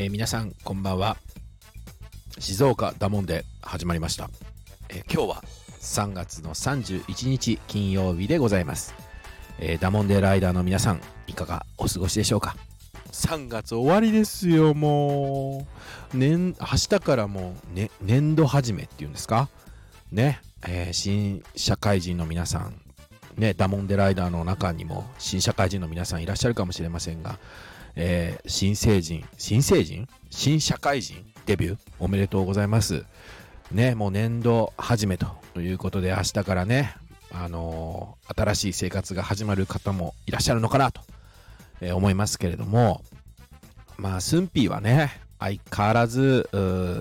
えー皆さんこんばんは。静岡ダモンで始まりました、えー今日は3月の31日金曜日でございます、えーダモンデライダーの皆さんいかがお過ごしでしょうか？3月終わりですよもう。年明日からもう、ね、年度始めっていうんですか？ね、え新社会人の皆さんね、ダモンデライダーの中にも新社会人の皆さんいらっしゃるかもしれませんが、えー新成人、新成人？新社会人？デビュー？おめでとうございます。ね、もう年度始めということで明日からね、あのー新しい生活が始まる方もいらっしゃるのかなと、えー思いますけれども、まあ、スンピーはね、相変わらず、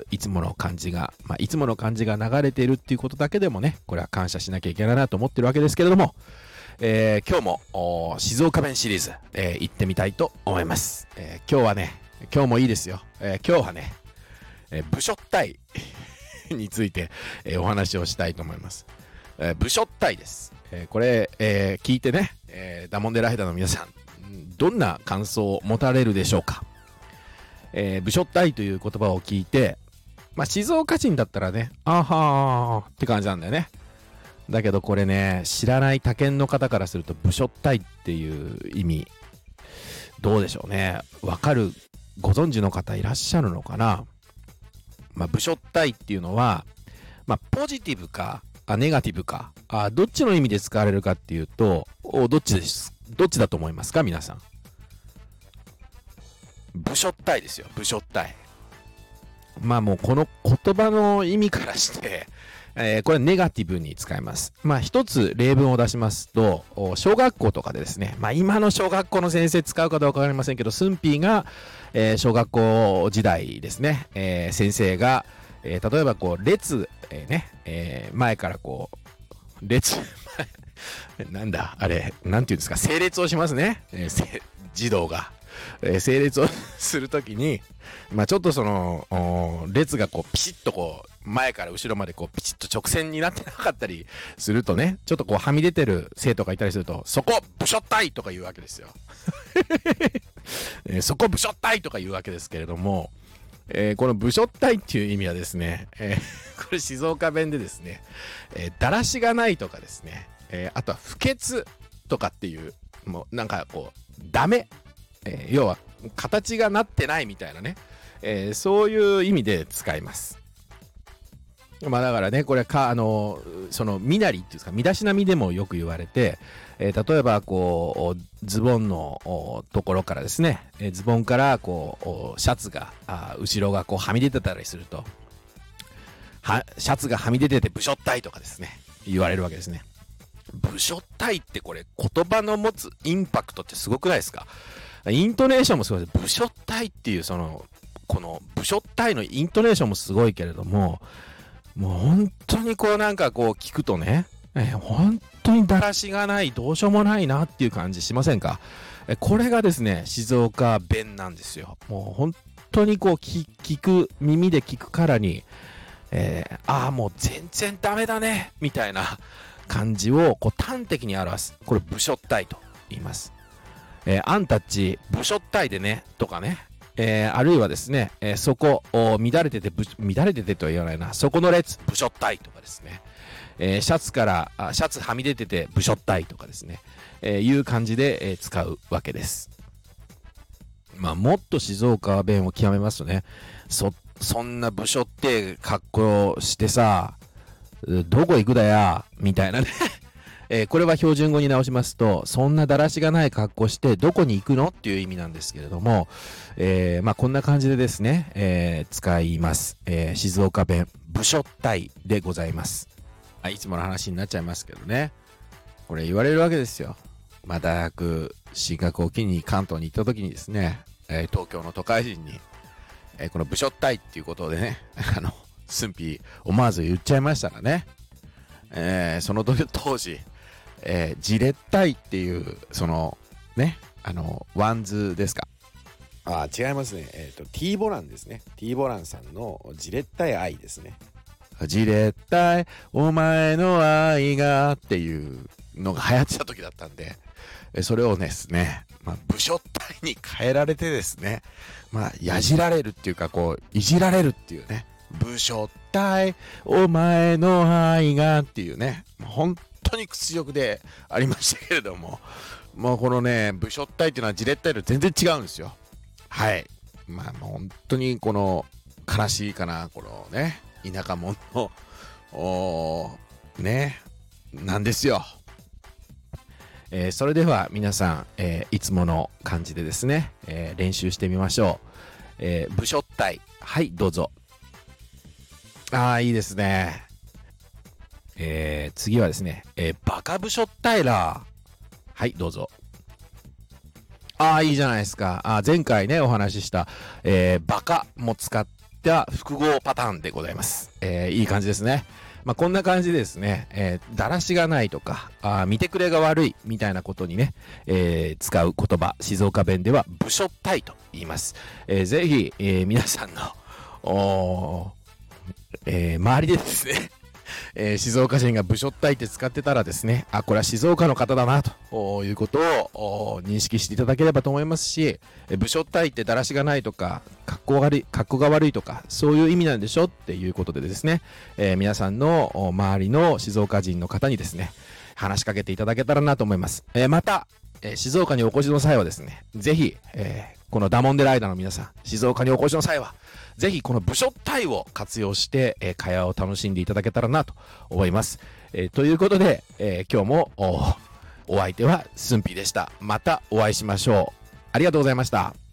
いつもの感じが、まあ、いつもの感じが流れているっていうことだけでもね、これは感謝しなきゃいけないなと思ってるわけですけれども、えー今日も静岡弁シリーズ、えー行ってみたいと思います、えー今日はね、今日もいいですよ。えー今日はね、えー部署隊 について、えーお話をしたいと思います。えー部署隊です。えーこれ、えー聞いてね、えーダモンデライダの皆さん、どんな感想を持たれるでしょうか。えー部署隊という言葉を聞いて、まあ、静岡人だったらね、あはーって感じなんだよね。だけどこれね、知らない他県の方からすると、部署隊っていう意味、どうでしょうね。わかる、ご存知の方いらっしゃるのかな？まあ、部署隊っていうのは、まあ、ポジティブか、あネガティブかあ、どっちの意味で使われるかっていうと、どっちです、どっちだと思いますか？皆さん。部署隊ですよ、部署隊。まあもうこの言葉の意味からして、えーこれネガティブに使います。まあ一つ例文を出しますと、小学校とかでですね、まあ今の小学校の先生使うかどうかわかりませんけど、スンピーが、えー小学校時代ですね、えー先生が、えー例えばこう列、えーね、えー前からこう、列、なんだ、あれ、なんていうんですか、整列をしますね、えー児童が。えー整列をするときに、まあちょっとその、列がこうピシッとこう、前から後ろまでこうピチッと直線になってなかったりするとね、ちょっとこうはみ出てる生徒がいたりすると、そこ、部署隊とか言うわけですよ。えーそこ、部署隊とか言うわけですけれども、えーこの部署隊っていう意味はですね、えー これ静岡弁でですね、えーだらしがないとかですね、えあとは不潔とかっていう、もうなんかこう、ダメ、え要は形がなってないみたいなね、えそういう意味で使います。まあだからね、これか、あの、その、身なりっていうんですか、身だしなみでもよく言われて、えー例えば、こう、ズボンのところからですね、えーズボンから、こう、シャツが、あ後ろがこう、はみ出てたりすると、は、シャツがはみ出てて、部署隊とかですね、言われるわけですね。部署隊ってこれ、言葉の持つインパクトってすごくないですか？イントネーションもすごいです。部署隊っていう、その、この部署隊のイントネーションもすごいけれども、もう本当にこうなんかこう聞くとね、えー本当にだらしがない、どうしようもないなっていう感じしませんか？えーこれがですね、静岡弁なんですよ。もう本当にこう聞く、耳で聞くからに、えーああ、もう全然ダメだね、みたいな感じをこう端的に表す。これ部署隊と言います。えーあんたっち部署隊でね、とかね、えーあるいはですね、えーそこ、お乱れてて、乱れててとは言わないな、そこの列、部署隊とかですね、えーシャツから、あシャツはみ出てて部署隊とかですね、えいう感じで、え使うわけです。まあ、もっと静岡弁を極めますとね、そ、そんな部署って格好してさ、どこ行くだや、みたいなね。えーこれは標準語に直しますと、そんなだらしがない格好してどこに行くのっていう意味なんですけれども、えーまあこんな感じでですね、えー使います。えー静岡弁、部署隊でございます。あいつもの話になっちゃいますけどね。これ言われるわけですよ。まあ大学進学を機に関東に行った時にですね、え東京の都会人に、えこのぶしょったいっていうことでね、あの、寸否思わず言っちゃいましたらね、えーその当時、えーじれったいっていう、その、ね、あの、 WANDS ですか？あ違いますね。えっ、と、T ボランですね。T ボランさんのじれったい愛ですね。じれったい、お前の愛がっていうのが流行ってた時だったんで、えそれをですね、まあ、部署体に変えられてですね、まあ、やじられるっていうか、こう、いじられるっていうね、部署体、お前の愛がっていうね、本当に屈辱でありましたけれども、もうこのね、部署体っていうのはじれったいと全然違うんですよ。はい。まあ、もう本当にこの、悲しいかな、このね、田舎者の、おね、なんですよ。えー、それでは皆さん、えー、いつもの感じでですね、えー、練習してみましょう。え部署体。はい、どうぞ。ああ、いいですね。え次はですね、えバカ部署体ら。はい、どうぞ。ああ、いいじゃないですか。あ前回ね、お話しした、えバカも使った複合パターンでございます。えいい感じですね。まあ、こんな感じでですね、えー、だらしがないとか、あ見てくれが悪いみたいなことにね、えー、使う言葉、静岡弁では部署体と言います。えー、ぜひ、えー、皆さんの、おえー、周りでですねえー、静岡人が部署体って使ってたらですね、あ、これは静岡の方だな、ということを認識していただければと思いますし、部署体ってだらしがないとか、格好悪い、格好が悪いとか、そういう意味なんでしょっていうことでですね、えー、皆さんの周りの静岡人の方にですね、話しかけていただけたらなと思います。えー、また、えー、静岡にお越しの際はですね、ぜひ、えー、このダモンデライダーの皆さん、静岡にお越しの際は、ぜひこの部署体を活用して、えー、会話を楽しんでいただけたらなと思います。えー、ということで、えー、今日もお相手はスンピでした。またお会いしましょう。ありがとうございました。